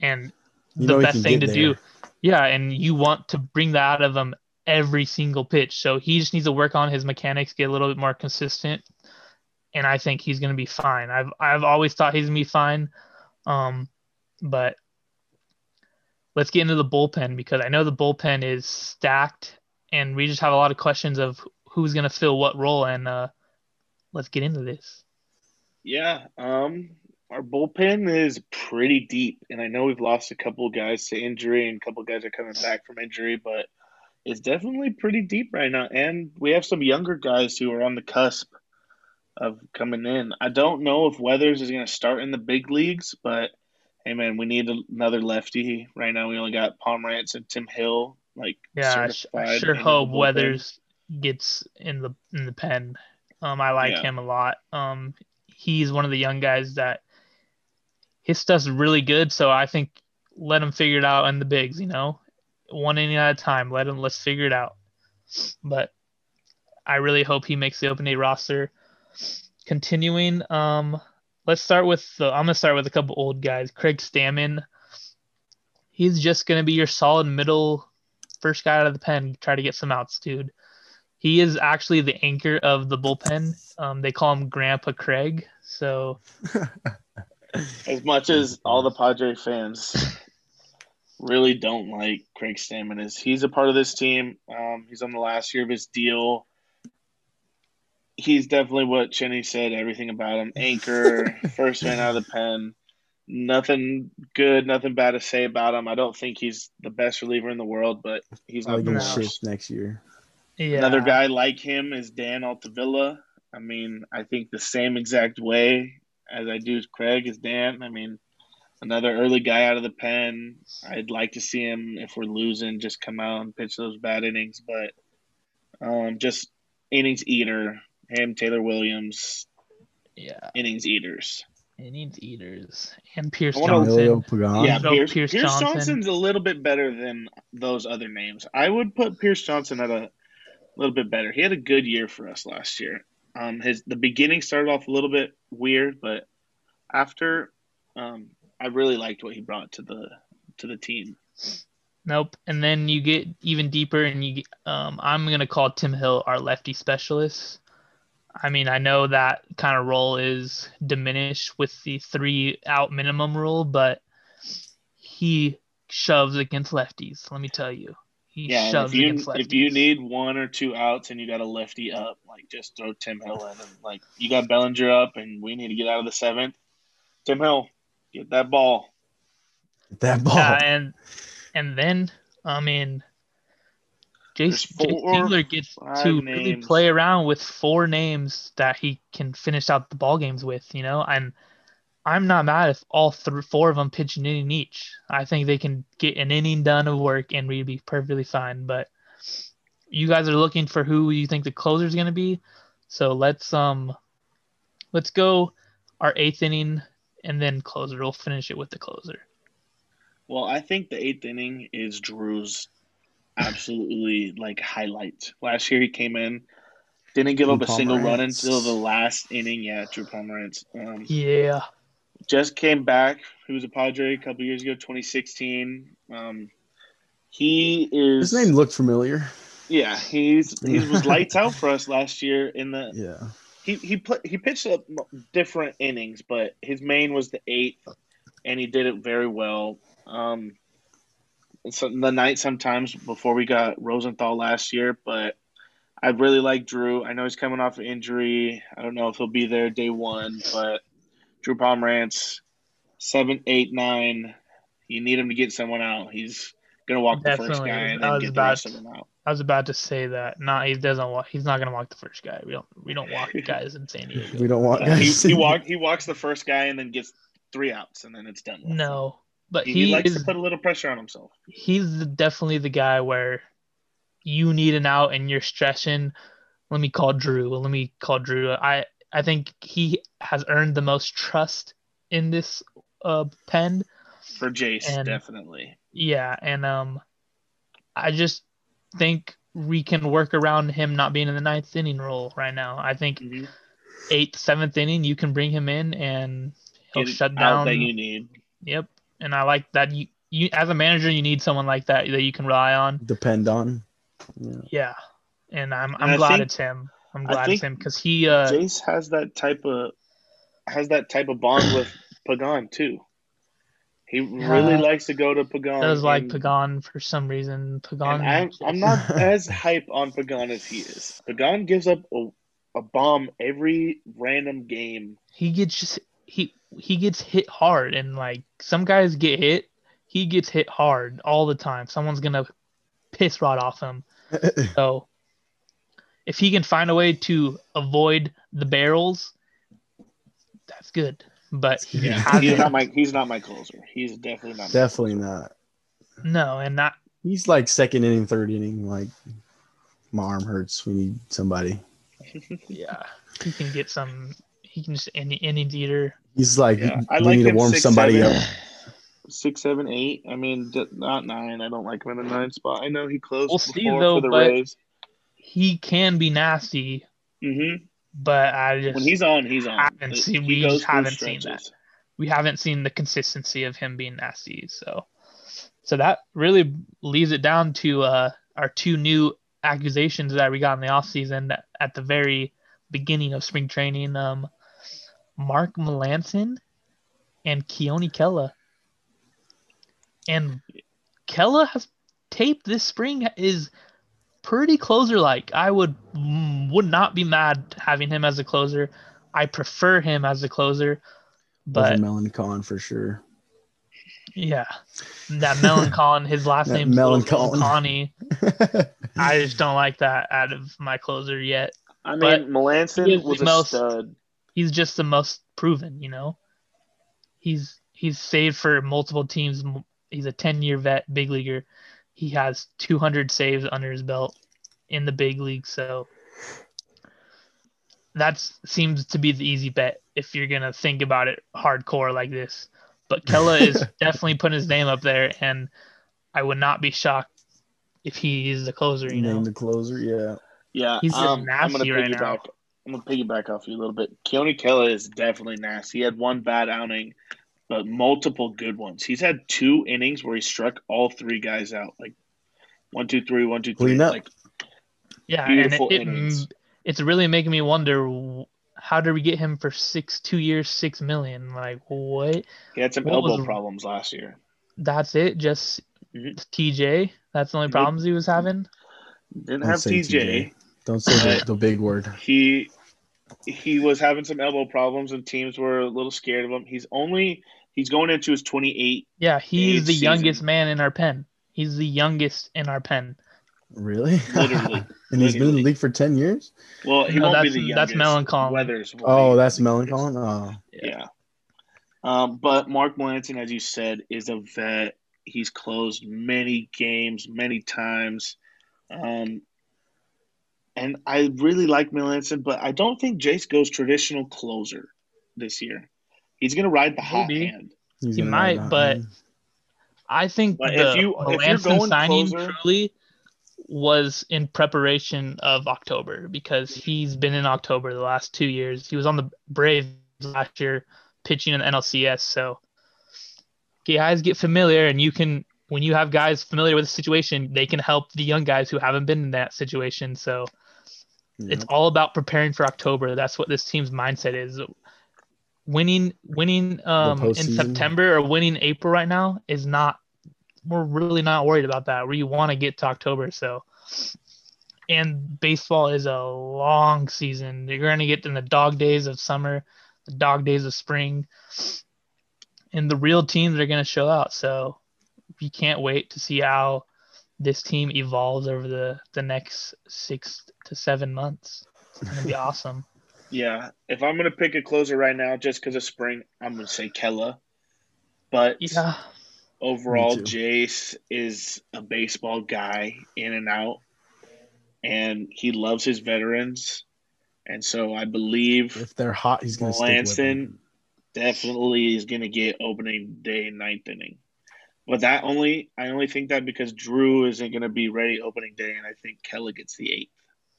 and You the best thing to get do. Yeah, and you want to bring that out of him every single pitch. So he just needs to work on his mechanics, get a little bit more consistent, and I think he's going to be fine. I've I've always thought he's going to be fine, um, but let's get into the bullpen because I know the bullpen is stacked, and we just have a lot of questions of who's going to fill what role, and uh, let's get into this. Yeah, um, our bullpen is pretty deep, and I know we've lost a couple guys to injury, and a couple guys are coming back from injury, but it's definitely pretty deep right now. And we have some younger guys who are on the cusp of coming in. I don't know if Weathers is going to start in the big leagues, but hey, man, we need another lefty right now. We only got Pomeranz and Tim Hill, like Yeah, I, sure hope. Weathers gets in the in the pen. Um, I like Yeah. him a lot. Um, he's one of the young guys that his stuff's really good. So I think let him figure it out in the bigs. You know, one inning at a time. Let him let's figure it out. But I really hope he makes the open day roster. Continuing, um, let's start with the. I'm gonna start with a couple old guys. Craig Stammen. He's just gonna be your solid middle first guy out of the pen, try to get some outs, dude. He is actually the anchor of the bullpen. Um, they call him Grandpa Craig. So As much as all the Padre fans really don't like Craig Stammen, is he's a part of this team. Um, he's on the last year of his deal. He's definitely what Cheney said. Everything about him: anchor, first man out of the pen. Nothing good, nothing bad to say about him. I don't think he's the best reliever in the world, but he's I'll not the get No. shift worst. next year. yeah, Another guy like him is Dan Altavilla. I mean, I think the same exact way as I do Craig is Dan. I mean, another early guy out of the pen. I'd like to see him if we're losing, just come out and pitch those bad innings, but um, just innings eater. Him, Taylor Williams, yeah, innings eaters. innings eaters and Pierce Johnson. Yeah, so Pierce, Pierce Pierce, Johnson. Johnson's a little bit better than those other names. I would put Pierce Johnson at a little bit better. He had a good year for us last year. Um, his the beginning started off a little bit weird, but after, um, I really liked what he brought to the to the team. Nope. And then you get even deeper, and you. Um, I'm gonna call Tim Hill our lefty specialist. I mean, I know that kind of role is diminished with the three out minimum rule, but he shoves against lefties. Let me tell you, he Yeah, shoves if you against lefties. if you need one or two outs and you got a lefty up, like just throw Tim Hill in, and like you got Bellinger up, and we need to get out of the seventh. Tim Hill, get that ball. Get That ball. Yeah, and and then I mean, There's Jason Jay four, gets five to really play around with four names that he can finish out the ball games with. You know, and I'm not mad if all three, four of them pitch an inning each. I think they can get an inning done of work and we'd be perfectly fine. But you guys are looking for who you think the closer is going to be, so let's um, let's go our eighth inning and then closer. We'll finish it with the closer. Well, I think the eighth inning is Drew's absolutely like highlight. Last year he came in, didn't give Drew up a single run until the last inning. Yeah, Drew Pomeranz. Um, Yeah. Just came back. He was a Padre a couple years ago, 2016. Um, he is. His name looked familiar. Yeah, he's he was lights out for us last year in the Yeah. he he pla he pitched up different innings, but his main was the eighth, and he did it very well. Um, so the night sometimes before we got Rosenthal last year, but I really like Drew. I know he's coming off an injury. I don't know if he'll be there day one, but Drew Pomeranz, seven, eight, nine. You need him to get someone out. He's gonna walk the first guy and I then was get the about rest of them out. I was about to say that. Not he doesn't walk. He's not gonna walk the first guy. We don't. We don't walk guys in San Diego. We don't want Uh, he, guys. he walk he walks the first guy and then gets three outs and then it's done. with. No, but he, he, he likes is. to put a little pressure on himself. he's the, definitely the guy where you need an out and you're stressing. Let me call Drew. Let me call Drew. I I think he has earned the most trust in this uh pen. For Jayce, And- definitely. Yeah, and um, I just think we can work around him not being in the ninth inning role right now. I think Mhm. eighth, seventh inning, you can bring him in and he'll Get shut out down. that you need. Yep, and I like that. You, you as a manager, you need someone like that that you can rely on. Depend on. Yeah. Yeah, and I'm And I'm I glad think- it's him. I'm glad it's think him because he uh Jayce has that type of has that type of bond with Pagan too. He really Yeah. likes to go to Pagan. does like Pagan for some reason. Pagan. I'm, I'm not as hype on Pagan as he is. Pagan gives up a, a bomb every random game. he gets just he he gets hit hard and like some guys get hit he gets hit hard all the time someone's gonna piss rod off him so if he can find a way to avoid the barrels that's good but he Yeah, hasn't he's not my he's not my closer. He's definitely not. Definitely closer. not. no and not He's like second inning, third inning. Like my arm hurts. We need somebody. yeah he can get some he can just any any eater He's like Yeah, I we like need to warm six, somebody seven. up. Six, seven, eight. I mean, not nine. I don't like him in the nine spot. I know he closed We'll see, before though, for the but- Rays. He can be nasty hmm but i just When he's on, he's on. haven't seen- he we just haven't seen that. we haven't seen the consistency of him being nasty. So, so that really leaves it down to uh, our two new accusations that we got in the offseason at the very beginning of spring training. Um, Mark Melancon and Keone Kela. And Kela has taped this spring is pretty closer like. I would mm, would not be mad having him as a closer. I prefer him as a closer. But Over Melancon for sure. yeah, that Melancolin, his last name name's Melancolin. Connie. I just don't like that out of my closer yet. I But mean, Melancon he was the a most- stud. He's just the most proven, you know. He's he's saved for multiple teams. He's a 10-year vet, big leaguer. He has 200 saves under his belt in the big league, so that seems to be the easy bet if you're gonna think about it hardcore like this. But Kela is definitely putting his name up there, and I would not be shocked if he is the closer. You know, Name the closer. Yeah. Yeah, He's just um, I'm gonna nasty right piggyback. now. I'm gonna piggyback off you a little bit. Keone Kela is definitely nasty. He had one bad outing, but multiple good ones. He's had two innings where he struck all three guys out, like one, two, three, one, two, three. Clean up. Like Yeah, Beautiful and it, innings. it, it's really making me wonder how did we get him for six two years, six million? Like what? he had some What elbow was- problems last year. That's it? Just Mhm. TJ? That's the only problems he was having? Didn't Don't have TJ. TJ. Don't say the, the big word. He he was having some elbow problems, and teams were a little scared of him. He's only he's going into his 28. Yeah, he's the season. youngest man in our pen. He's the youngest in our pen. Really? Literally. and he's been in the league for 10 years? Well, he No, won't be that's- the youngest. that's Melanchthon. Weathers. Oh, that's the youngest. Melanchthon? Oh. Yeah. Um, but Mark Melancon, as you said, is a vet. He's closed many games, many times. Um, and I really like Melancon, but I don't think Jayce goes traditional closer this year. He's going to ride the hot Maybe. hand. He's He might, but- that. I think But the if you- Melancon going signing closer- truly was in preparation of October because he's been in October the last two years. He was on the Braves last year pitching in the NLCS. So guys get familiar, and you can when you have guys familiar with the situation, they can help the young guys who haven't been in that situation. So it's all about preparing for October. That's what this team's mindset is. Winning, winning um, in. September or winning April right now is not. We're really not worried about that. We want to get to October. So, and baseball is a long season. You're going to get in the dog days of summer, the dog days of spring, and the real teams are going to show out. So, we can't wait to see how this team evolves over the the next six to seven months. It's gonna be awesome. Yeah. If I'm going to pick a closer right now, just because of spring, I'm going to say Kela. But Yeah, overall, Jayce is a baseball guy in and out, and he loves his veterans. And so I believe If they're hot, he's going to stick with Melancon definitely is going to get opening day ninth inning. But that only I only think that because Drew isn't going to be ready opening day, and I think Kela gets the eighth.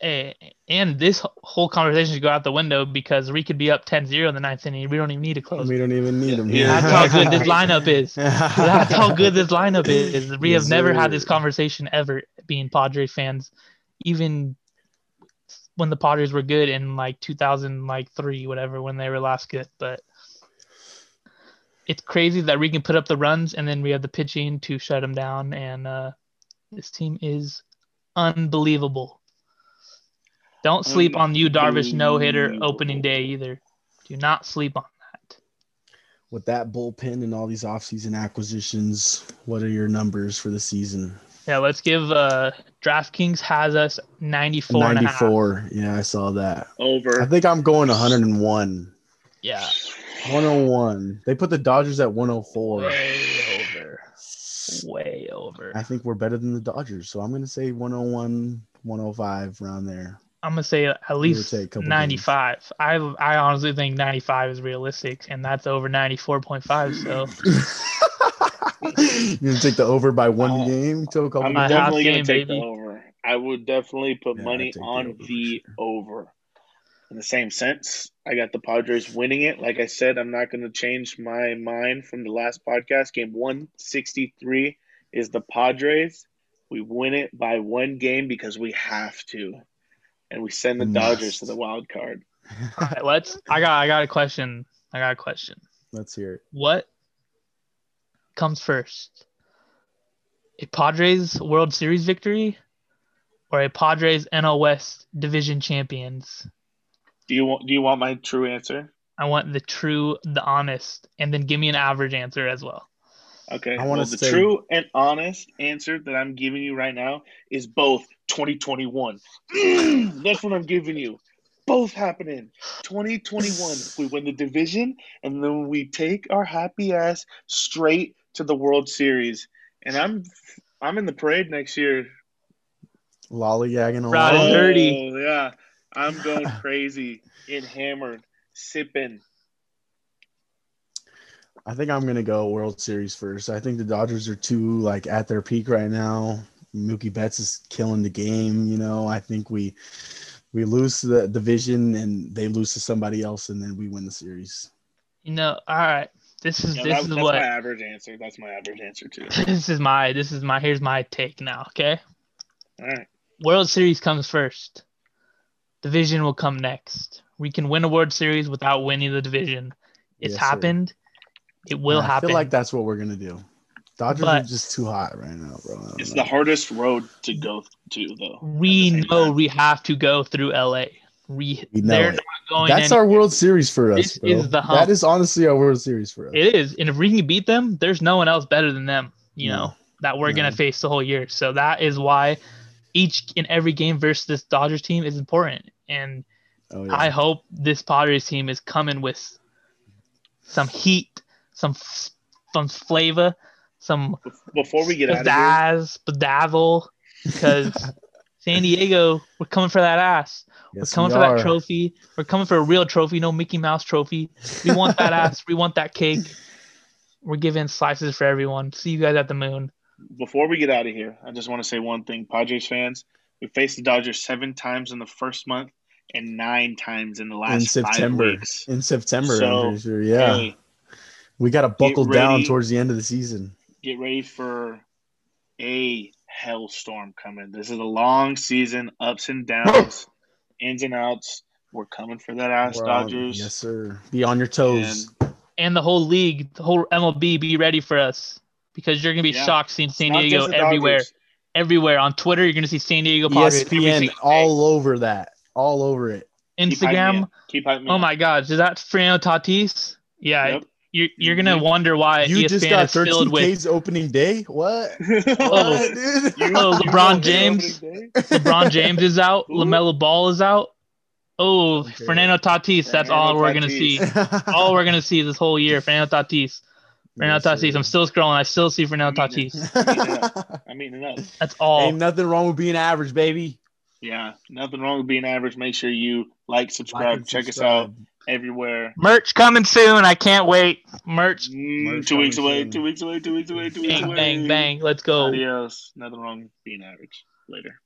And this whole conversation should go out the window because we could be up 10-0 in the ninth inning. We don't even need to close. We don't even need him. Yeah. That's how good this lineup is. That's how good this lineup is. We Yes, have never had this conversation ever being Padre fans, even when the Padres were good in like 2003, whatever, when they were last good. But it's crazy that we can put up the runs and then we have the pitching to shut them down. And uh, this team is unbelievable. Don't sleep on Yu, Darvish no hitter opening day either. Do not sleep on that. With that bullpen and all these offseason acquisitions, what are your numbers for the season? Yeah, let's give uh DraftKings has us 94 and a half. 94. Yeah, I saw that. Over. I think I'm going 101. Yeah. 101. They put the Dodgers at 104. Way over. Way over. I think we're better than the Dodgers, so I'm going to say 101, 105 around there. I'm gonna say at least take a couple 95. I I honestly think 95 is realistic, and that's over 94.5. So You're going to take the over by one Uh, game to a couple. I'm My half definitely going game, to take baby. the over. I would definitely put Yeah, money I'd the on over the sure. over. In the same sense, I got the Padres winning it. Like I said, I'm not going to change my mind from the last podcast. Game 163 is the Padres. We win it by one game because we have to. And we send the mm. Dodgers to the wild card. all right, let's. I got I got a question. I got a question. Let's hear it. What comes first? A Padres World Series victory, or a Padres NL West Division champions? Do you want do you want my true answer? I want the true, the honest, and then give me an average answer as well. Okay. I wanna the say- true and honest answer that I'm giving you right now is both 2021. Mm, that's what I'm giving you. Both happening. 2021, we win the division, and then we take our happy ass straight to the World Series. And I'm I'm in the parade next year. Lollygagging Rowdy along. dirty. Oh, yeah. I'm going crazy in hammered, sipping. I think I'm gonna go World Series first. I think the Dodgers are too like at their peak right now. Mookie Betts is killing the game. You know, I think we we lose the division and they lose to somebody else, and then we win the series. You know, all right. This is Yeah, this that- is that's what my average answer. That's my average answer too. this is my this is my here's my take now. Okay, All right. World Series comes first. Division will come next. We can win a World Series without winning the division. It's Yes, sir. Happened. It will I happen. I feel like that's what we're gonna do. Dodgers But- are just too hot right now, bro. It's the hardest road to go to, though. we at the same know time. we have to go through LA. We, We know they're it. not going. That's any- our World Series for us, This bro. is the hump. that is honestly our World Series for us. It is, and if we can beat them, there's no one else better than them. You No. know that we're No. gonna face the whole year. So that is why each and every game versus this Dodgers team is important. And Oh, yeah. I hope this Padres team is coming with some heat, some f- some flavor, some Before we get out of here, pizzazz, bedazzle, because San Diego, we're coming for that ass. Yes, we're coming we for are. that trophy. We're coming for a real trophy, no Mickey Mouse trophy. We want that ass. We want that cake. We're giving slices for everyone. See you guys at the moon. before we get out of here, I just want to say one thing, Padres fans. We faced the Dodgers seven times in the first month and nine times in the last in five September. weeks. In September, So, I'm pretty sure. Yeah, Hey, we got to buckle get down towards the end of the season. get ready for a hellstorm coming. This is a long season, ups and downs, ins and outs. We're coming for that ass, We're on- Dodgers. yes, sir. Be on your toes. And the whole league, the whole MLB, be ready for us because you're gonna be Yeah. shocked seeing San Diego everywhere. Dodgers. Everywhere on Twitter, you're gonna see San Diego Padres. every ESPN day. all over that, all over it. Keep hyping me Instagram. Keep hyping me Oh my God, is that Fernando Tatis? Yeah, Yep. You're you're gonna wonder why You ESPN just got is filled 13 with opening day. What? Oh. What, dude? Oh, LeBron James. the opening day? LeBron James is out. Who? LaMelo Ball is out. Oh, Okay. Fernando Tatis. That's all we're gonna see. all we're gonna see this whole year. Fernando Tatis. Fernando Yes, Tatis. sir. I'm still scrolling. I still see Fernando I mean, Tatis. I'm eating up. That's all. Ain't nothing wrong with being average, baby. Yeah, nothing wrong with being average. Make sure you like, subscribe, Like and check us out everywhere. Merch coming soon. I can't wait. Merch. Mm, Merch two weeks away. soon. Two weeks away. Two weeks away. Two weeks Bang, away. bang, bang. Let's go. Adios. Nothing wrong with being average. Later.